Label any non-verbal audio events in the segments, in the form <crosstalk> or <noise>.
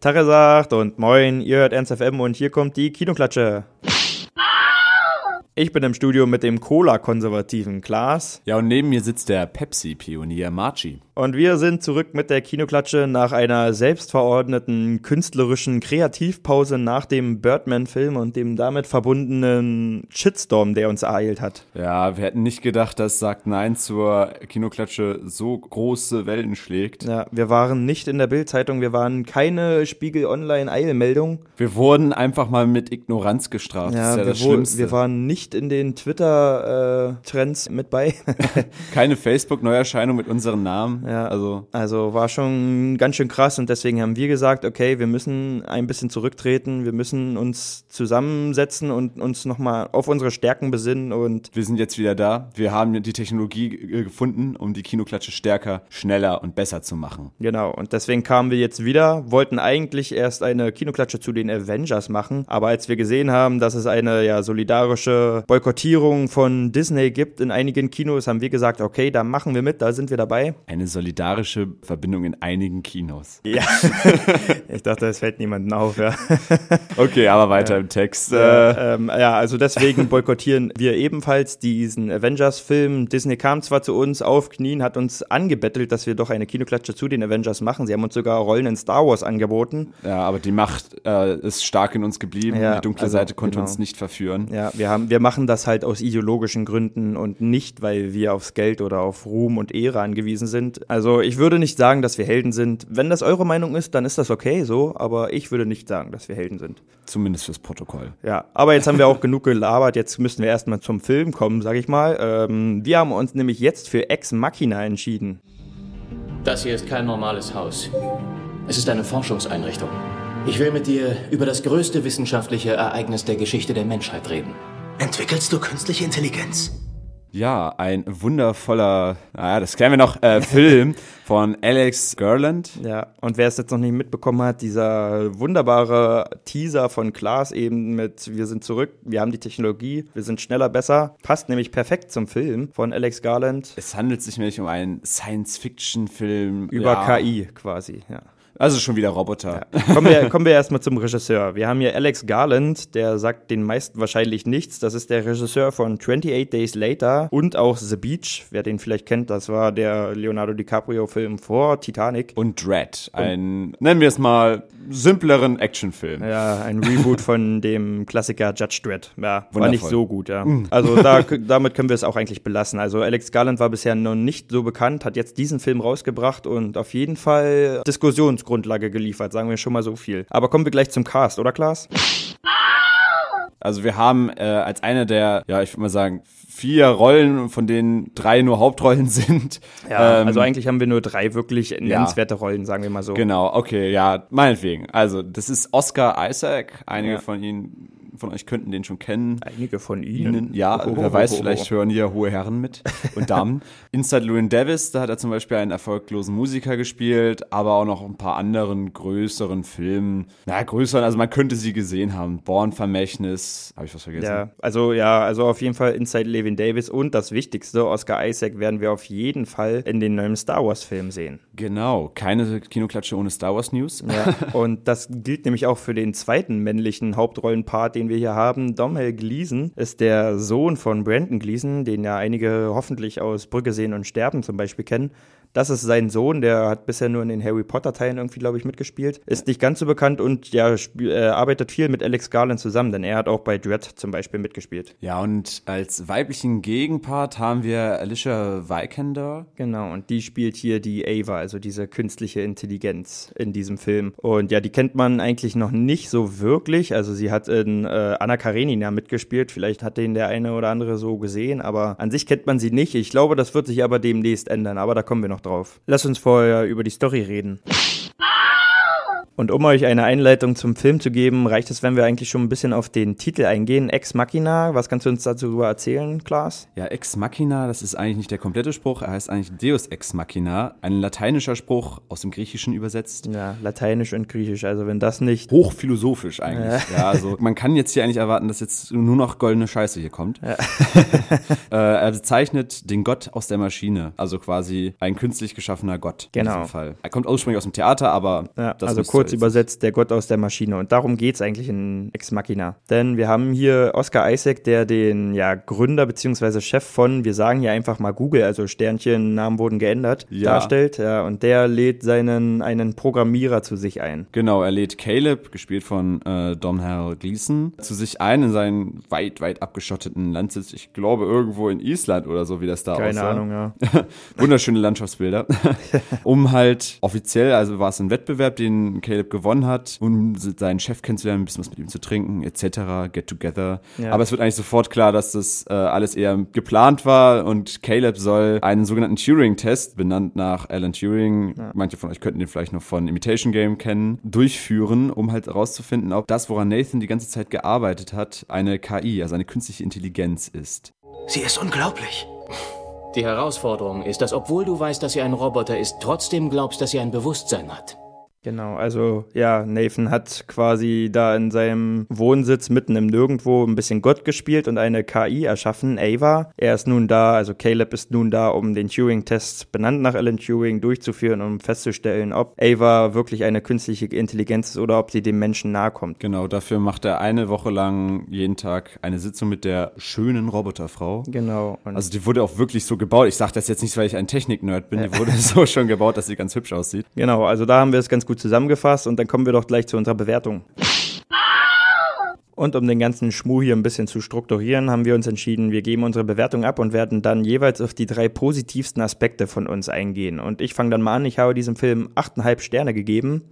Tache sagt und moin, ihr hört Ernst FM und hier kommt die Kinoklatsche. Ich bin im Studio mit dem Cola-konservativen Klaas. Ja, und neben mir sitzt der Pepsi-Pionier Marci. Und wir sind zurück mit der Kinoklatsche nach einer selbstverordneten künstlerischen Kreativpause nach dem Birdman-Film und dem damit verbundenen Shitstorm, der uns ereilt hat. Ja, wir hätten nicht gedacht, dass Sagt Nein zur Kinoklatsche so große Wellen schlägt. Ja, wir waren nicht in der Bildzeitung, wir waren keine Spiegel Online-Eilmeldung. Wir wurden einfach mal mit Ignoranz gestraft. Ja, das ist ja das Schlimmste. wir waren nicht in den Twitter-Trends mit bei. <laughs> Keine Facebook-Neuerscheinung mit unserem Namen. Ja. Also, Also war schon ganz schön krass und deswegen haben wir gesagt, okay, wir müssen ein bisschen zurücktreten, wir müssen uns zusammensetzen und uns nochmal auf unsere Stärken besinnen und wir sind jetzt wieder da. Wir haben die Technologie äh, gefunden, um die Kinoklatsche stärker, schneller und besser zu machen. genau, und deswegen kamen wir jetzt wieder, wollten eigentlich erst eine Kinoklatsche zu den Avengers machen, aber als wir gesehen haben, dass es eine ja solidarische Boykottierung von Disney gibt in einigen Kinos, haben wir gesagt, okay, da machen wir mit, da sind wir dabei. Eine solidarische Verbindung in einigen Kinos. Ja, <laughs> ich dachte, es fällt niemandem auf, ja. <laughs> Okay, aber weiter im Text. Äh, Ja, ähm, ja, also deswegen boykottieren wir ebenfalls diesen Avengers-Film. Disney kam zwar zu uns auf Knien, hat uns angebettelt, dass wir doch eine Kinoklatsche zu den Avengers machen. Sie haben uns sogar Rollen in Star Wars angeboten. ja, aber die Macht äh, ist stark in uns geblieben. Ja, die dunkle also, Seite konnte genau. uns nicht verführen. Ja, wir haben, wir machen das halt aus ideologischen Gründen und nicht, weil wir aufs Geld oder auf Ruhm und Ehre angewiesen sind. Also ich würde nicht sagen, dass wir Helden sind. Wenn das eure Meinung ist, dann ist das okay so, aber ich würde nicht sagen, dass wir Helden sind. Zumindest fürs Protokoll. Ja, aber jetzt haben wir auch <laughs> genug gelabert. Jetzt müssen wir erstmal zum Film kommen, sag ich mal. Ähm, wir haben uns nämlich jetzt für Ex Machina entschieden. Das hier ist kein normales Haus. Es ist eine Forschungseinrichtung. Ich will mit dir über das größte wissenschaftliche Ereignis der Geschichte der Menschheit reden. Entwickelst du künstliche Intelligenz? Ja, ein wundervoller, naja, das kennen wir noch, äh, <laughs> Film von Alex Garland. Ja, und wer es jetzt noch nicht mitbekommen hat, dieser wunderbare Teaser von Klaas eben mit Wir sind zurück, wir haben die Technologie, wir sind schneller, besser, passt nämlich perfekt zum Film von Alex Garland Es handelt sich nämlich um einen Science-Fiction-Film. über ja, KI quasi, ja. Also schon wieder Roboter. Kommen wir, kommen wir erstmal zum Regisseur. Wir haben hier Alex Garland, der sagt den meisten wahrscheinlich nichts. Das ist der Regisseur von 28 Days Later und auch The Beach. Wer den vielleicht kennt, das war der Leonardo DiCaprio-Film vor Titanic. Und Dread, ein, nennen wir es mal, simpleren Actionfilm. Ja, ein Reboot von dem Klassiker Judge Dredd. Ja, war Wundervoll. nicht so gut, ja. Also da, damit können wir es auch eigentlich belassen. Also Alex Garland war bisher noch nicht so bekannt, hat jetzt diesen Film rausgebracht und auf jeden Fall Diskussionsgrundlage geliefert, sagen wir schon mal so viel. Aber kommen wir gleich zum Cast, oder Klaas? Also wir haben äh, als eine der, ja, ich würde mal sagen, vier Rollen, von denen drei nur Hauptrollen <laughs> sind. Ja, Ähm, also eigentlich haben wir nur drei wirklich nennenswerte Rollen, sagen wir mal so. Genau, okay, ja, meinetwegen. Also, das ist Oscar Isaac. Einige Ja. von Ihnen, von euch könnten den schon kennen. Einige von Ihnen, Ihnen. ja, Oh, oh, wer oh, weiß, oh, oh. vielleicht hören hier hohe Herren mit und Damen. <laughs> Inside Llewyn Davis, da hat er zum Beispiel einen erfolglosen Musiker gespielt, aber auch noch ein paar anderen größeren Filmen. Na, größeren, also man könnte sie gesehen haben. Born-Vermächtnis, habe ich was vergessen? Ja, also ja, also auf jeden Fall Inside Levin Davis und das Wichtigste, Oscar Isaac werden wir auf jeden Fall in den neuen Star Wars Film sehen. Genau, keine Kinoklatsche ohne Star Wars News. Ja, und das gilt nämlich auch für den zweiten männlichen Hauptrollenpart, den wir hier haben. Domhnall Gleeson ist der Sohn von Brandon Gleeson, den ja einige hoffentlich aus Brücke sehen und sterben zum Beispiel kennen. Das ist sein Sohn, der hat bisher nur in den Harry Potter-Teilen irgendwie, glaube ich, mitgespielt. Ist nicht ganz so bekannt und ja, äh, arbeitet viel mit Alex Garland zusammen, denn er hat auch bei Dread zum Beispiel mitgespielt. Ja, und als weiblichen Gegenpart haben wir Alicia Vikander. Genau, und die spielt hier die Ava, also diese künstliche Intelligenz in diesem Film. Und ja, die kennt man eigentlich noch nicht so wirklich. Also sie hat in äh, Anna Karenina mitgespielt. Vielleicht hat den der eine oder andere so gesehen, aber an sich kennt man sie nicht. Ich glaube, das wird sich aber demnächst ändern, aber da kommen wir noch drauf. Lass uns vorher über die Story reden. Und um euch eine Einleitung zum Film zu geben, reicht es, wenn wir eigentlich schon ein bisschen auf den Titel eingehen. Ex Machina, was kannst du uns darüber erzählen, Klaas? Ja, Ex Machina, das ist eigentlich nicht der komplette Spruch, er heißt eigentlich Deus Ex Machina, ein lateinischer Spruch aus dem Griechischen übersetzt. Ja, Lateinisch und Griechisch. Also wenn das nicht Hochphilosophisch eigentlich. Ja. also man kann jetzt hier eigentlich erwarten, dass jetzt nur noch goldene Scheiße hier kommt. <laughs> äh, er bezeichnet den Gott aus der Maschine, also quasi ein künstlich geschaffener Gott Genau. in diesem Fall. Er kommt ursprünglich aus dem Theater, aber Ja, das also ihr kurz übersetzt, der Gott aus der Maschine. Und darum geht es eigentlich in Ex Machina. Denn wir haben hier Oscar Isaac, der den ja, Gründer bzw. Chef von, wir sagen hier einfach mal Google, also Sternchen, Namen wurden geändert, ja. darstellt. Ja, und der lädt seinen einen Programmierer zu sich ein. Genau, er lädt Caleb, gespielt von äh, Domhnall Gleeson, zu sich ein in seinen weit, weit abgeschotteten Landsitz. Ich glaube irgendwo in Island oder so, wie das da Keine aussah. Keine Ahnung, ja. <laughs> Wunderschöne Landschaftsbilder. <laughs> um halt offiziell, also war es ein Wettbewerb, den Caleb gewonnen hat, um seinen Chef kennenzulernen, ein bisschen was mit ihm zu trinken, etc., get together. Ja. Aber es wird eigentlich sofort klar, dass das äh, alles eher geplant war und Caleb soll einen sogenannten Turing-Test, benannt nach Alan Turing, ja. manche von euch könnten den vielleicht noch von Imitation Game kennen, durchführen, um halt herauszufinden, ob das, woran Nathan die ganze Zeit gearbeitet hat, eine KI, also eine künstliche Intelligenz ist. Sie ist unglaublich. Die Herausforderung ist, dass obwohl du weißt, dass sie ein Roboter ist, trotzdem glaubst, dass sie ein Bewusstsein hat. Genau, also ja, Nathan hat quasi da in seinem Wohnsitz mitten im Nirgendwo ein bisschen Gott gespielt und eine KI erschaffen, Ava. Er ist nun da, also Caleb ist nun da, um den Turing-Test benannt nach Alan Turing durchzuführen, um festzustellen, ob Ava wirklich eine künstliche Intelligenz ist oder ob sie dem Menschen nahe kommt. Genau, dafür macht er eine Woche lang jeden Tag eine Sitzung mit der schönen Roboterfrau. Genau. Also die wurde auch wirklich so gebaut. Ich sage das jetzt nicht, weil ich ein Technik-Nerd bin, die wurde <laughs> so schon gebaut, dass sie ganz hübsch aussieht. Genau, also da haben wir es ganz gut gut zusammengefasst und dann kommen wir doch gleich zu unserer Bewertung. Und um den ganzen Schmuh hier ein bisschen zu strukturieren, haben wir uns entschieden, wir geben unsere Bewertung ab und werden dann jeweils auf die drei positivsten Aspekte von uns eingehen. Und ich fange dann mal an, ich habe diesem Film 8,5 Sterne gegeben.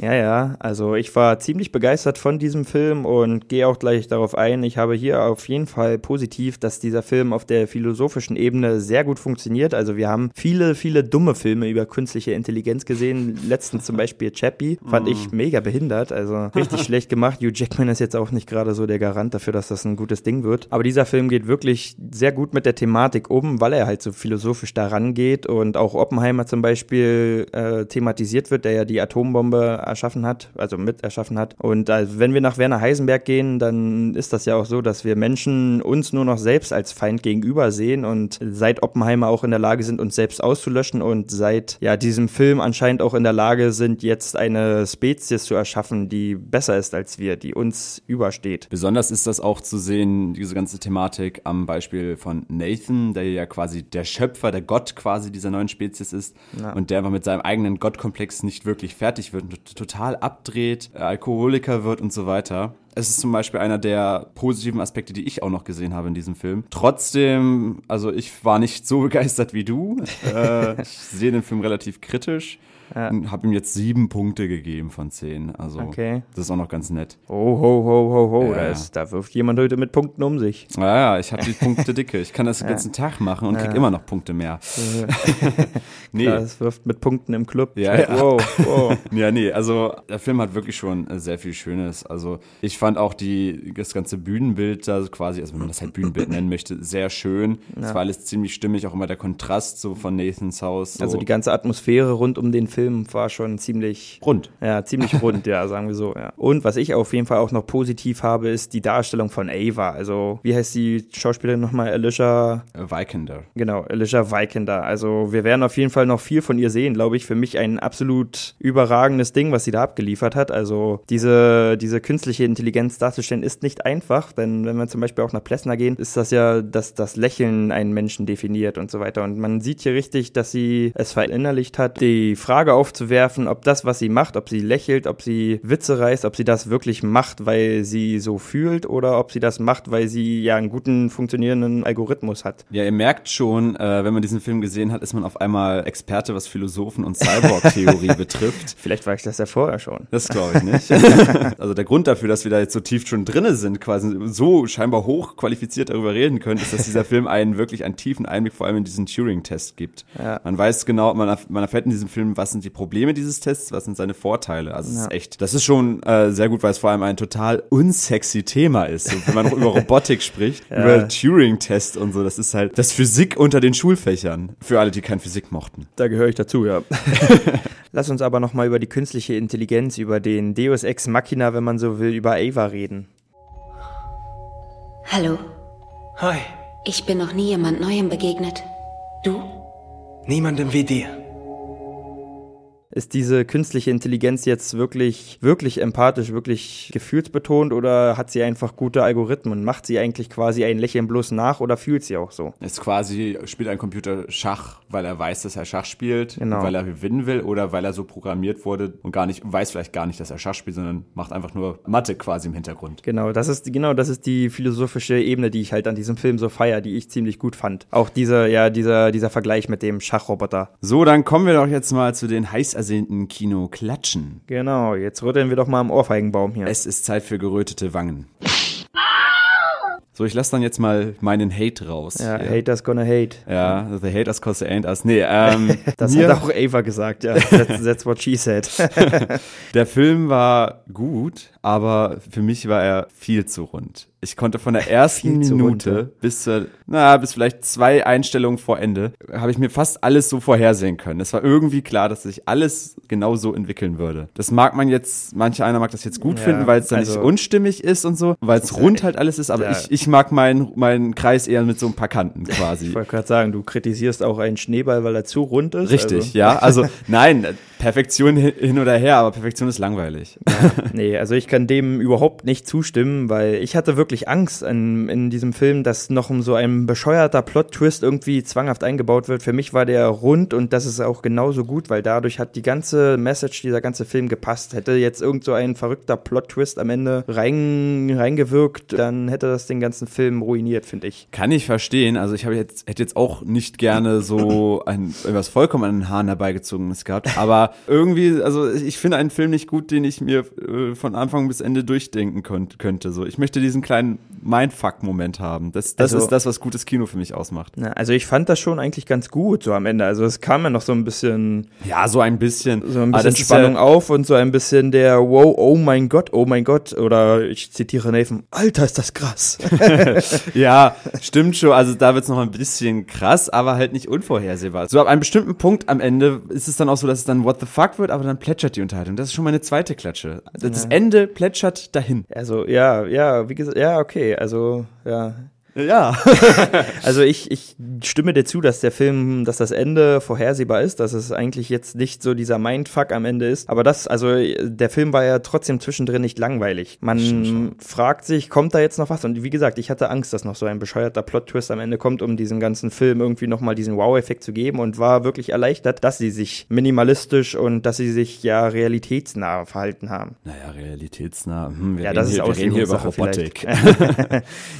Ja, ja, also ich war ziemlich begeistert von diesem Film und gehe auch gleich darauf ein. Ich habe hier auf jeden Fall positiv, dass dieser Film auf der philosophischen Ebene sehr gut funktioniert. Also wir haben viele, viele dumme Filme über künstliche Intelligenz gesehen. Letztens zum Beispiel Chappie, fand ich mhm. mega behindert, also richtig <laughs> schlecht gemacht. Hugh Jackman ist jetzt auch nicht gerade so der Garant dafür, dass das ein gutes Ding wird. Aber dieser Film geht wirklich sehr gut mit der Thematik um, weil er halt so philosophisch daran geht und auch Oppenheimer zum Beispiel äh, thematisiert wird, der ja die Atombombe erschaffen hat, also mit erschaffen hat. Und also, wenn wir nach Werner Heisenberg gehen, dann ist das ja auch so, dass wir Menschen uns nur noch selbst als Feind gegenüber sehen und seit Oppenheimer auch in der Lage sind, uns selbst auszulöschen und seit ja diesem Film anscheinend auch in der Lage sind, jetzt eine Spezies zu erschaffen, die besser ist als wir, die uns übersteht. Besonders ist das auch zu sehen, diese ganze Thematik am Beispiel von Nathan, der ja quasi der Schöpfer, der Gott quasi dieser neuen Spezies ist ja. und der aber mit seinem eigenen Gottkomplex nicht wirklich fertig wird und total abdreht, Alkoholiker wird und so weiter. Es ist zum Beispiel einer der positiven Aspekte, die ich auch noch gesehen habe in diesem Film. Trotzdem, also ich war nicht so <laughs> begeistert wie du. äh, ich sehe den Film relativ kritisch. Ja. Habe ihm jetzt sieben Punkte gegeben von zehn. Also okay. das ist auch noch ganz nett. Oh, ho, ho, ho, ho. Ja. Da, ist, da wirft jemand heute mit Punkten um sich. Ja, ja, ich habe die Punkte dicke. Ich kann das <laughs> den ganzen Tag machen und krieg immer noch Punkte mehr. <laughs> nee. Das wirft mit Punkten im Club. Ja, ja. Wow, wow. <laughs> ja, nee, also der Film hat wirklich schon sehr viel Schönes. Also ich fand auch die, das ganze Bühnenbild da quasi, also wenn man das halt Bühnenbild nennen möchte, sehr schön. Es war alles ziemlich stimmig, auch immer der Kontrast so von Nathans Haus. So. Also die ganze Atmosphäre rund um den Film Film war schon ziemlich rund. Ja, ziemlich <laughs> rund, ja, sagen wir so. Ja. Und was ich auf jeden Fall auch noch positiv habe, ist die Darstellung von Ava. Also, wie heißt die Schauspielerin nochmal? Alicia Vikander. Genau, Alicia Vikander. Also, wir werden auf jeden Fall noch viel von ihr sehen, glaube ich. Für mich ein absolut überragendes Ding, was sie da abgeliefert hat. Also, diese, diese künstliche Intelligenz darzustellen, ist nicht einfach, denn wenn wir zum Beispiel auch nach Plessner gehen, ist das ja, dass das Lächeln einen Menschen definiert und so weiter. Und man sieht hier richtig, dass sie es verinnerlicht hat. Die Frage Frage aufzuwerfen, ob das, was sie macht, ob sie lächelt, ob sie Witze reißt, ob sie das wirklich macht, weil sie so fühlt oder ob sie das macht, weil sie ja einen guten funktionierenden Algorithmus hat. Ja, ihr merkt schon, äh, wenn man diesen Film gesehen hat, ist man auf einmal Experte, was Philosophen und Cyborg-Theorie <laughs> betrifft. Vielleicht war ich das ja vorher schon. Das glaube ich nicht. <laughs> also der Grund dafür, dass wir da jetzt so tief schon drinne sind, quasi so scheinbar hochqualifiziert darüber reden können, ist, dass dieser Film einen wirklich einen tiefen Einblick vor allem in diesen Turing-Test gibt. Ja. Man weiß genau, man, man erfährt in diesem Film, was sind die Probleme dieses Tests, was sind seine Vorteile. Also ja. es ist echt, das ist schon äh, sehr gut, weil es vor allem ein total unsexy Thema ist. So, wenn man über <laughs> Robotik spricht, ja. über Turing-Test und so, das ist halt das Physik unter den Schulfächern. Für alle, die kein Physik mochten. Da gehöre ich dazu, ja. <laughs> Lass uns aber nochmal über die künstliche Intelligenz, über den Deus Ex Machina, wenn man so will, über Ava reden. Hallo. Hi. Ich bin noch nie jemand Neuem begegnet. Du? Niemandem wie dir ist diese künstliche Intelligenz jetzt wirklich, wirklich empathisch, wirklich gefühlsbetont oder hat sie einfach gute Algorithmen? Macht sie eigentlich quasi ein Lächeln bloß nach oder fühlt sie auch so? Ist quasi, spielt ein Computer Schach, weil er weiß, dass er Schach spielt, Genau. weil er gewinnen will oder weil er so programmiert wurde und gar nicht, weiß vielleicht gar nicht, dass er Schach spielt, sondern macht einfach nur Mathe quasi im Hintergrund. Genau, das ist genau, das ist die philosophische Ebene, die ich halt an diesem Film so feier, die ich ziemlich gut fand. Auch dieser, ja, dieser, dieser Vergleich mit dem Schachroboter. So, dann kommen wir doch jetzt mal zu den heiß ersehnten Kino-Klatschen. Genau, jetzt rütteln wir doch mal am Ohrfeigenbaum hier. Es ist Zeit für gerötete Wangen. So, ich lasse dann jetzt mal meinen Hate raus. ja, Hier. haters gonna hate. Ja, the haters cause they ain't us. Nee, ähm, <laughs> Das mir, hat auch Ava gesagt, ja. <laughs> That's, that's what she said. der Film war gut, aber für mich war er viel zu rund. Ich konnte von der <laughs> ersten Minute rund, ja. bis zur, na, bis vielleicht zwei Einstellungen vor Ende, habe ich mir fast alles so vorhersehen können. Es war irgendwie klar, dass sich alles genau so entwickeln würde. Das mag man jetzt, manche einer mag das jetzt gut Ja, finden, weil es dann also- nicht unstimmig ist und so, weil es rund halt alles ist, aber Ja. ich, ich mag meinen, meinen Kreis eher mit so ein paar Kanten <laughs> quasi. Ich wollte gerade sagen, du kritisierst auch einen Schneeball, weil er zu rund ist. Richtig, also, ja. Also <laughs> nein, Perfektion hin oder her, aber Perfektion ist langweilig. Nee, also ich kann dem überhaupt nicht zustimmen, weil ich hatte wirklich Angst in, in diesem Film, dass noch so ein bescheuerter Plot-Twist irgendwie zwanghaft eingebaut wird. Für mich war der rund und das ist auch genauso gut, weil dadurch hat die ganze Message, dieser ganze Film gepasst. Hätte jetzt irgend so ein verrückter Plot-Twist am Ende rein, reingewirkt, dann hätte das den ganzen Film ruiniert, finde ich. Kann ich verstehen. Also ich jetzt hätte jetzt auch nicht gerne so ein etwas vollkommen an den Haaren herbeigezogenes gehabt, aber irgendwie, also ich finde einen Film nicht gut, den ich mir äh, von Anfang bis Ende durchdenken könnt, könnte. So, ich möchte diesen kleinen Mindfuck-Moment haben. Das, das Also- ist das, was gutes Kino für mich ausmacht. Na, also ich fand das schon eigentlich ganz gut so am Ende. Also es kam ja noch so ein bisschen Ja, so ein bisschen. so ein bisschen Spannung ja, auf und so ein bisschen der Wow, oh mein Gott, oh mein Gott. Oder ich zitiere Nathan, Alter, ist das krass. <laughs> <laughs> Ja, stimmt schon. Also da wird's noch ein bisschen krass, aber halt nicht unvorhersehbar. So ab einem bestimmten Punkt am Ende ist es dann auch so, dass es dann What the fuck wird, aber dann plätschert die Unterhaltung. Das ist schon meine zweite Klatsche. Das Ende plätschert dahin. also ja, ja, wie gesagt, ja, okay, also ja. Ja. <laughs> Also ich, ich stimme dir zu, dass der Film, dass das Ende vorhersehbar ist, dass es eigentlich jetzt nicht so dieser Mindfuck am Ende ist. Aber das, also der Film war ja trotzdem zwischendrin nicht langweilig. Man fragt sich, kommt da jetzt noch was? Und wie gesagt, ich hatte Angst, dass noch so ein bescheuerter Plot-Twist am Ende kommt, um diesen ganzen Film irgendwie nochmal diesen Wow-Effekt zu geben und war wirklich erleichtert, dass sie sich minimalistisch und dass sie sich ja realitätsnah verhalten haben. Naja, realitätsnah. Hm, wir Ja, das ist hier, wir reden hier über Robotik. <laughs>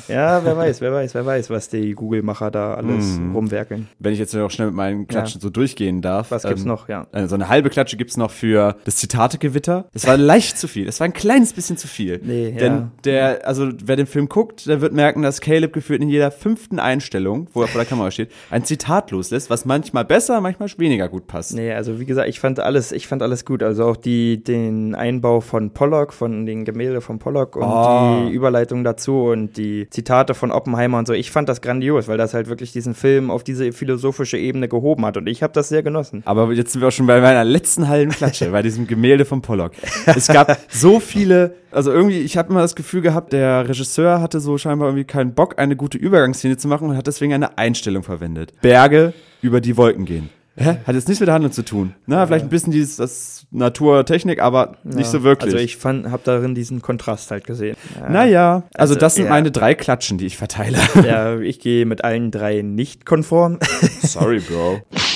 Ja, wer weiß, wer weiß, wer weiß, was die Google-Macher da alles rumwerkeln. Wenn ich jetzt noch schnell mit meinen Klatschen so durchgehen darf. Was gibt's ähm, noch? Ja. äh, So eine halbe Klatsche gibt's noch für das Zitategewitter. Das war leicht zu viel. Das war ein kleines bisschen zu viel. Nee, ja. Denn der, also wer den Film guckt, der wird merken, dass Caleb gefühlt in jeder fünften Einstellung, wo er vor der Kamera steht, ein Zitat loslässt, was manchmal besser, manchmal weniger gut passt. Nee, also wie gesagt, ich fand alles, ich fand alles gut. Also auch die, den Einbau von Pollock, von den Gemälde von Pollock und Oh. die Überleitung dazu und die Zitate von Oppenheimer und so. Ich fand das grandios, weil das halt wirklich diesen Film auf diese philosophische Ebene gehoben hat und ich habe das sehr genossen. Aber jetzt sind wir auch schon bei meiner letzten halben Klatsche, <laughs> bei diesem Gemälde von Pollock. Es gab so viele, also irgendwie, ich habe immer das Gefühl gehabt, der Regisseur hatte so scheinbar irgendwie keinen Bock, eine gute Übergangsszene zu machen und hat deswegen eine Einstellung verwendet. Berge über die Wolken gehen. Hä? Hat jetzt nichts mit der Handlung zu tun. Na, vielleicht ein bisschen dieses, das Naturtechnik, aber nicht so wirklich. Also ich fand, habe darin diesen Kontrast halt gesehen. Ja. naja, also, Also, das sind ja. meine drei Klatschen, die ich verteile. Ja, ich gehe mit allen drei nicht konform. Sorry, Bro. <laughs>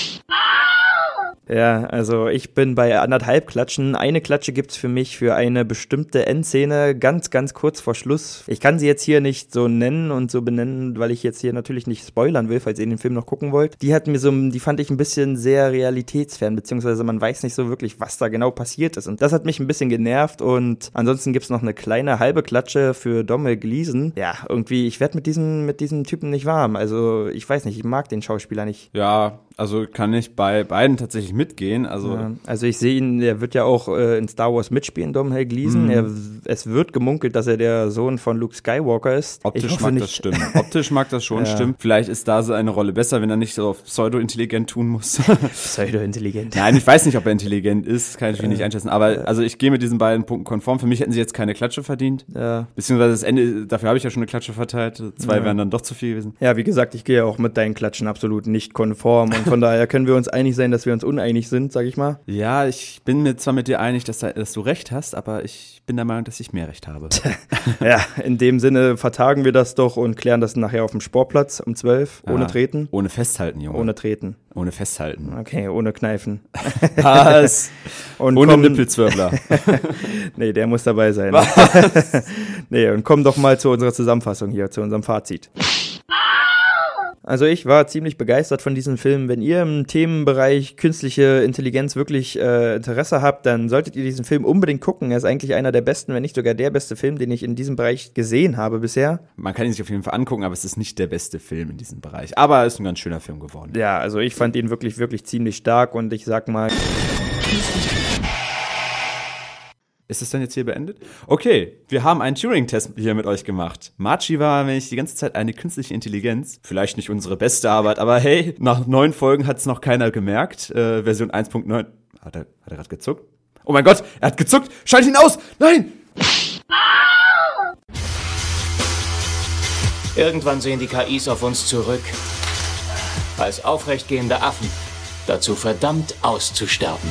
Ja, also ich bin bei anderthalb Klatschen. Eine Klatsche gibt's für mich für eine bestimmte Endszene ganz, ganz kurz vor Schluss. Ich kann sie jetzt hier nicht so nennen und so benennen, weil ich jetzt hier natürlich nicht spoilern will, falls ihr den Film noch gucken wollt. Die hat mir so, die fand ich ein bisschen sehr realitätsfern, beziehungsweise man weiß nicht so wirklich, was da genau passiert ist. Und das hat mich ein bisschen genervt und ansonsten gibt's noch eine kleine halbe Klatsche für Dommel Gleason. Ja, irgendwie, ich werde mit diesem, mit diesem Typen nicht warm. Also ich weiß nicht, ich mag den Schauspieler nicht. Ja, also kann ich bei beiden tatsächlich mitgehen. Also Ja, also ich sehe ihn, der wird ja auch äh, in Star Wars mitspielen, Domhnall Gleeson. Er, es wird gemunkelt, dass er der Sohn von Luke Skywalker ist. Optisch mag nicht. das stimmen. Optisch mag das schon <laughs> Ja. stimmen. Vielleicht ist da so eine Rolle besser, wenn er nicht so pseudo-intelligent tun muss. <laughs> Pseudo-intelligent. Nein, ich weiß nicht, ob er intelligent ist, kann ich natürlich nicht einschätzen. Aber also ich gehe mit diesen beiden Punkten konform. Für mich hätten sie jetzt keine Klatsche verdient. Ja. Beziehungsweise das Ende, dafür habe ich ja schon eine Klatsche verteilt. Zwei Ja. wären dann doch zu viel gewesen. ja, wie gesagt, ich gehe auch mit deinen Klatschen absolut nicht konform und von daher können wir uns einig sein, dass wir uns uneinig uneinig sind, sag ich mal. Ja, ich bin mir zwar mit dir einig, dass, dass du recht hast, aber ich bin der Meinung, dass ich mehr Recht habe. <laughs> ja, in dem Sinne vertagen wir das doch und klären das nachher auf dem Sportplatz um 12, ohne Ah, Treten. Ohne Festhalten, Junge. Ohne Treten. Ohne Festhalten. Okay, ohne Kneifen. <laughs> Was? <laughs> Und Ohne komm- Nippelzwirbler. Nee, der muss dabei sein. nee, und komm doch mal zu unserer Zusammenfassung hier, zu unserem Fazit. Also ich war ziemlich begeistert von diesem Film. Wenn ihr im Themenbereich künstliche Intelligenz wirklich äh, Interesse habt, dann solltet ihr diesen Film unbedingt gucken. Er ist eigentlich einer der besten, wenn nicht sogar der beste Film, den ich in diesem Bereich gesehen habe bisher. Man kann ihn sich auf jeden Fall angucken, aber es ist nicht der beste Film in diesem Bereich. Aber es ist ein ganz schöner Film geworden. Ja, also ich fand ihn wirklich, wirklich ziemlich stark und ich sag mal, <laughs> Ist es dann jetzt hier beendet? Okay, wir haben einen Turing-Test hier mit euch gemacht. Marchi war nämlich die ganze Zeit eine künstliche Intelligenz. Vielleicht nicht unsere beste Arbeit, aber hey, nach neun Folgen hat es noch keiner gemerkt. Äh, Version 1.9. Hat er, hat er gerade gezuckt? Oh mein Gott, er hat gezuckt! Schalt ihn aus! Nein! Irgendwann sehen die KIs auf uns zurück. Als aufrechtgehende Affen. Dazu verdammt auszusterben.